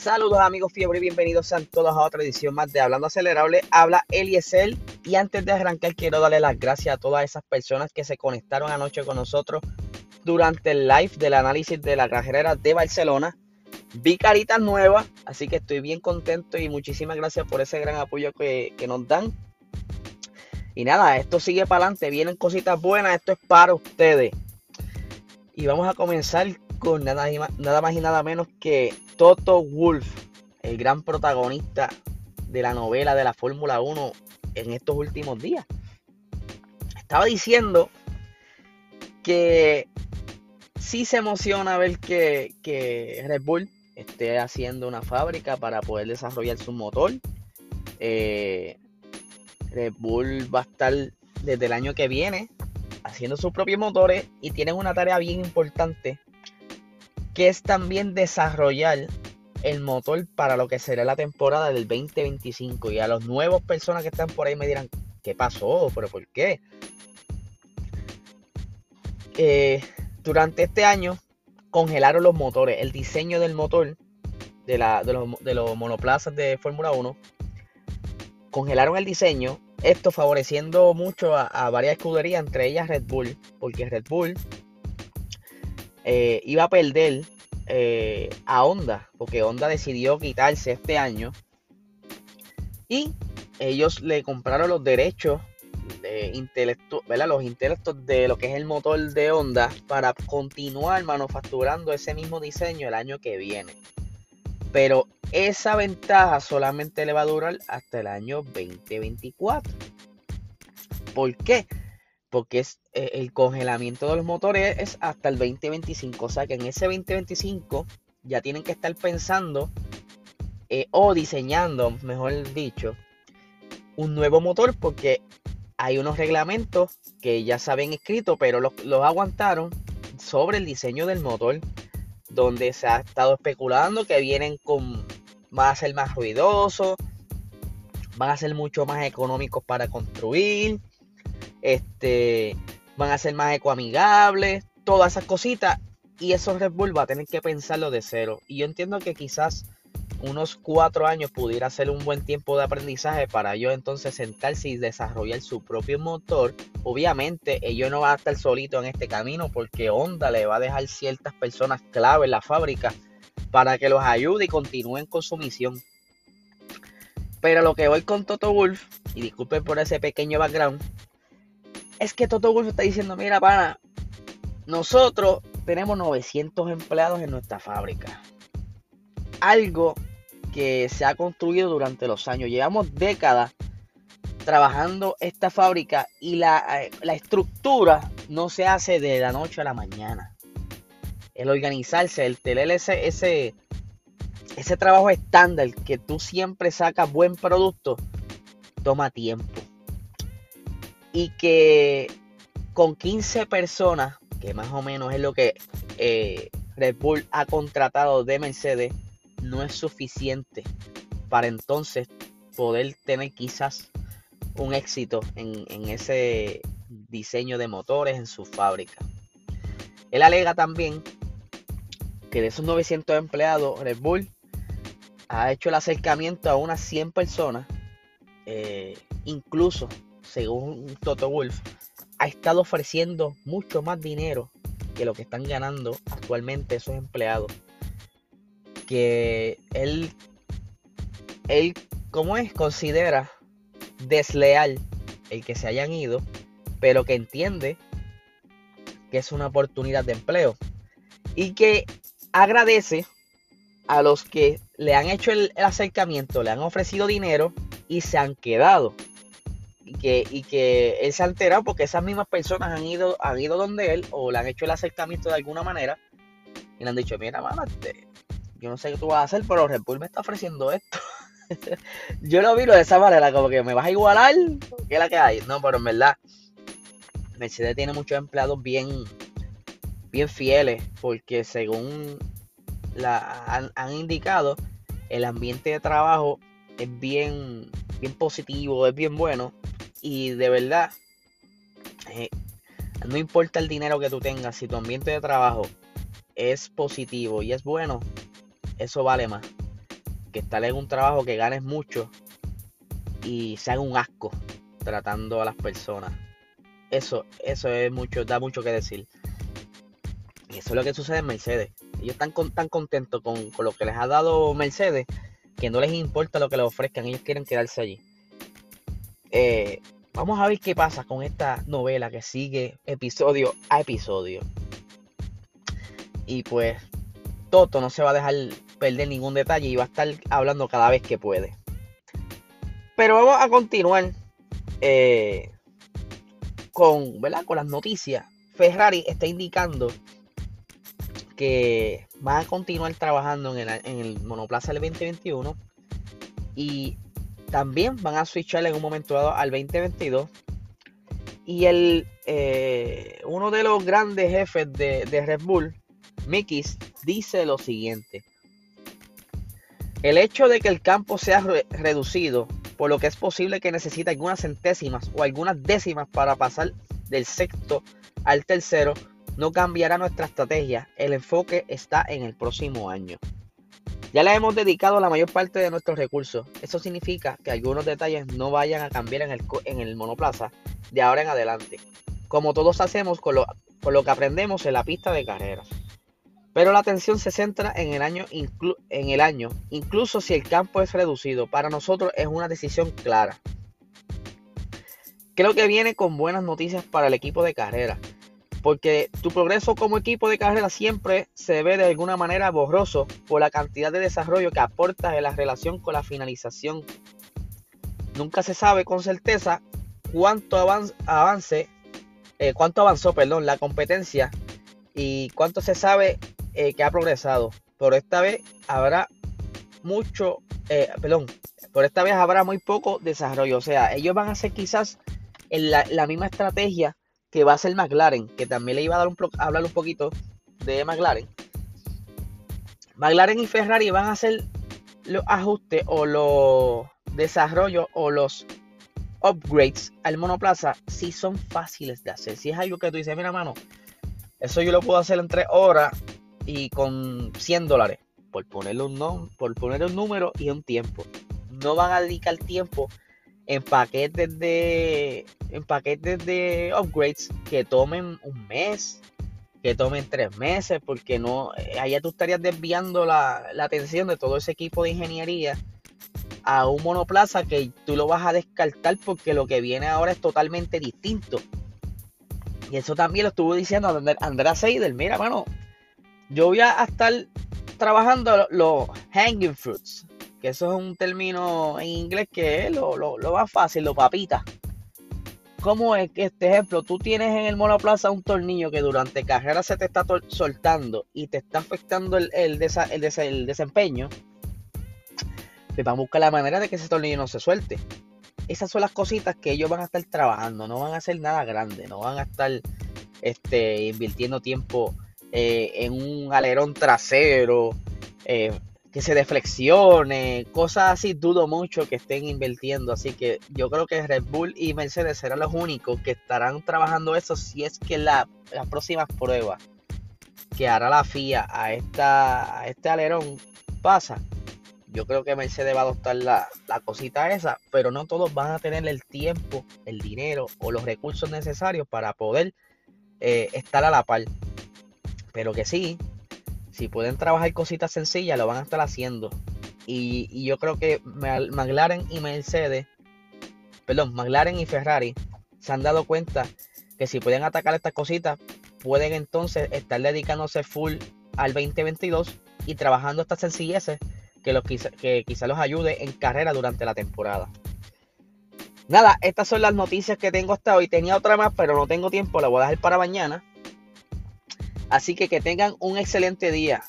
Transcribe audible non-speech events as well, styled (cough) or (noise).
Saludos amigos fiebre y bienvenidos a todos a otra edición más de Hablando Acelerable. Habla Eliezer y antes de arrancar quiero darle las gracias a todas esas personas que se conectaron anoche con nosotros durante el live del análisis de la carrera de Barcelona. Vi caritas nuevas, así que estoy bien contento y muchísimas gracias por ese gran apoyo que, que nos dan. Y nada, esto sigue para adelante, vienen cositas buenas, esto es para ustedes. Y vamos a comenzar con nada, nada más y nada menos que Toto Wolf, el gran protagonista de la novela de la Fórmula 1 en estos últimos días. Estaba diciendo que sí se emociona ver que, Red Bull esté haciendo una fábrica para poder desarrollar su motor. Eh, Red Bull va a estar desde el año que viene haciendo sus propios motores y tienen una tarea bien importante que es también desarrollar el motor para lo que será la temporada del 2025. Y a los nuevos personas que están por ahí me dirán, ¿qué pasó? ¿Pero por qué? Eh, durante este año congelaron los motores, el diseño del motor de, la, de, los, monoplazas de Fórmula 1. Congelaron el diseño, esto favoreciendo mucho a, a varias escuderías, entre ellas Red Bull, porque Red Bull eh, iba a perder eh, a Honda, porque Honda decidió quitarse este año. Y ellos le compraron los derechos de intelecto, los intelectos de lo que es el motor de Honda para continuar manufacturando ese mismo diseño el año que viene. Pero esa ventaja solamente le va a durar hasta el año 2024. ¿Por qué? Porque es, eh, el congelamiento de los motores es hasta el 2025. O sea que en ese 2025 ya tienen que estar pensando eh, o diseñando, mejor dicho, un nuevo motor porque hay unos reglamentos que ya se habían escrito, pero los, los aguantaron sobre el diseño del motor, donde se ha estado especulando que vienen con, van a ser más ruidosos, van a ser mucho más económicos para construir este, van a ser más ecoamigables, todas esas cositas. Y esos Red Bull va a tener que pensarlo de cero. Y yo entiendo que quizás unos cuatro años pudiera ser un buen tiempo de aprendizaje para ellos entonces sentarse y desarrollar su propio motor. Obviamente ellos no van a estar solitos en este camino porque Honda le va a dejar ciertas personas clave en la fábrica para que los ayude y continúen con su misión. Pero lo que voy con Toto Wolf, y disculpen por ese pequeño background, es que Toto Wolf está diciendo, mira, pana, nosotros tenemos 900 empleados en nuestra fábrica. Algo que se ha construido durante los años. Llevamos décadas trabajando esta fábrica y la, eh, estructura no se hace de la noche a la mañana. El organizarse, el tener ese, ese, ese trabajo estándar que tú siempre sacas buen producto, toma tiempo y que con 15 personas, que más o menos es lo que eh, Red Bull ha contratado de Mercedes, no es suficiente para entonces poder tener quizás un éxito en, en ese diseño de motores en su fábrica. Él alega también que de esos 900 empleados, Red Bull ha hecho el acercamiento a unas 100 personas, eh, incluso según Toto Wolf, ha estado ofreciendo mucho más dinero que lo que están ganando actualmente esos empleados. Que él, él, ¿cómo es? Considera desleal el que se hayan ido, pero que entiende que es una oportunidad de empleo. Y que agradece a los que le han hecho el, el acercamiento, le han ofrecido dinero y se han quedado y que, y que él se ha enterado porque esas mismas personas han ido, han ido donde él o le han hecho el acercamiento de alguna manera y le han dicho, mira, mamá, este, yo no sé qué tú vas a hacer, pero Red Bull me está ofreciendo esto. (laughs) yo lo vi de esa manera, como que me vas a igualar, ¿qué la que hay? No, pero en verdad, Mercedes tiene muchos empleados bien, bien fieles, porque según la, han, han indicado, el ambiente de trabajo es bien, bien positivo, es bien bueno. Y de verdad, eh, no importa el dinero que tú tengas, si tu ambiente de trabajo es positivo y es bueno, eso vale más. que estar en un trabajo que ganes mucho y sean un asco tratando a las personas. Eso, eso es mucho, da mucho que decir. Y eso es lo que sucede en Mercedes. Ellos están tan contentos con, lo que les ha dado Mercedes que no les importa lo que les ofrezcan, ellos quieren quedarse allí. Eh, vamos a ver qué pasa con esta novela que sigue episodio a episodio. Y pues Toto no se va a dejar perder ningún detalle y va a estar hablando cada vez que puede. Pero vamos a continuar eh, con, ¿verdad? con las noticias. Ferrari está indicando que va a continuar trabajando en el, en el monoplaza del 2021 y también van a switchar en un momento dado al 2022 y el eh, uno de los grandes jefes de, Red Bull Mikis dice lo siguiente. El hecho de que el campo sea reducido por lo que es posible que necesite algunas centésimas o algunas décimas para pasar del sexto al tercero no cambiará nuestra estrategia, el enfoque está en el próximo año. Ya le hemos dedicado la mayor parte de nuestros recursos. Eso significa que algunos detalles no vayan a cambiar en el, monoplaza de ahora en adelante, como todos hacemos con lo, lo que aprendemos en la pista de carreras. Pero la atención se centra en el, año en el año, incluso si el campo es reducido. Para nosotros es una decisión clara. Creo que viene con buenas noticias para el equipo de carrera porque tu progreso como equipo de carrera siempre se ve de alguna manera borroso por la cantidad de desarrollo que aportas en la relación con la finalización. Nunca se sabe con certeza cuánto avance, eh, cuánto avanzó, perdón, la competencia y cuánto se sabe eh, que ha progresado. Por esta vez habrá mucho, eh, perdón, por esta vez habrá muy poco desarrollo. O sea, ellos van a hacer quizás en la misma estrategia que va a ser McLaren, que también le iba a, dar un, hablar un poquito de McLaren. McLaren y Ferrari van a hacer los ajustes o los desarrollos o los upgrades al monoplaza si son fáciles de hacer. Si es algo que tú dices, mira, mano, eso yo lo puedo hacer en 3 horas y con 100 dólares. Por ponerle un, no, por ponerle un número y un tiempo. No van a dedicar tiempo en paquetes de en paquetes de upgrades que tomen un mes, que tomen tres meses, porque no, eh, allá tú estarías desviando la, atención de todo ese equipo de ingeniería a un monoplaza que tú lo vas a descartar porque lo que viene ahora es totalmente distinto. Y eso también lo estuvo diciendo Andrés Seidel. Mira, mano, yo voy a estar trabajando los hanging fruits que eso es un término en inglés que es lo, lo, más fácil, lo papita. ¿Cómo es que este ejemplo? Tú tienes en el monoplaza un tornillo que durante carrera se te está soltando y te está afectando el, el, desempeño. Pues van a buscar la manera de que ese tornillo no se suelte. Esas son las cositas que ellos van a estar trabajando. No van a hacer nada grande. No van a estar este, invirtiendo tiempo eh, en un alerón trasero. Eh, que se deflexione, cosas así, dudo mucho que estén invirtiendo. Así que yo creo que Red Bull y Mercedes serán los únicos que estarán trabajando eso si es que la, las próximas pruebas que hará la FIA a, esta, a este alerón pasa. Yo creo que Mercedes va a adoptar la, cosita esa, pero no todos van a tener el tiempo, el dinero o los recursos necesarios para poder eh, estar a la par. Pero que sí, si pueden trabajar cositas sencillas, lo van a estar haciendo. Y, yo creo que McLaren y Mercedes, perdón, McLaren y Ferrari se han dado cuenta que si pueden atacar estas cositas, pueden entonces estar dedicándose full al 2022 y trabajando estas sencilleces que, los, que quizá los ayude en carrera durante la temporada. Nada, estas son las noticias que tengo hasta hoy. Tenía otra más, pero no tengo tiempo, la voy a dejar para mañana. Así que que tengan un excelente día.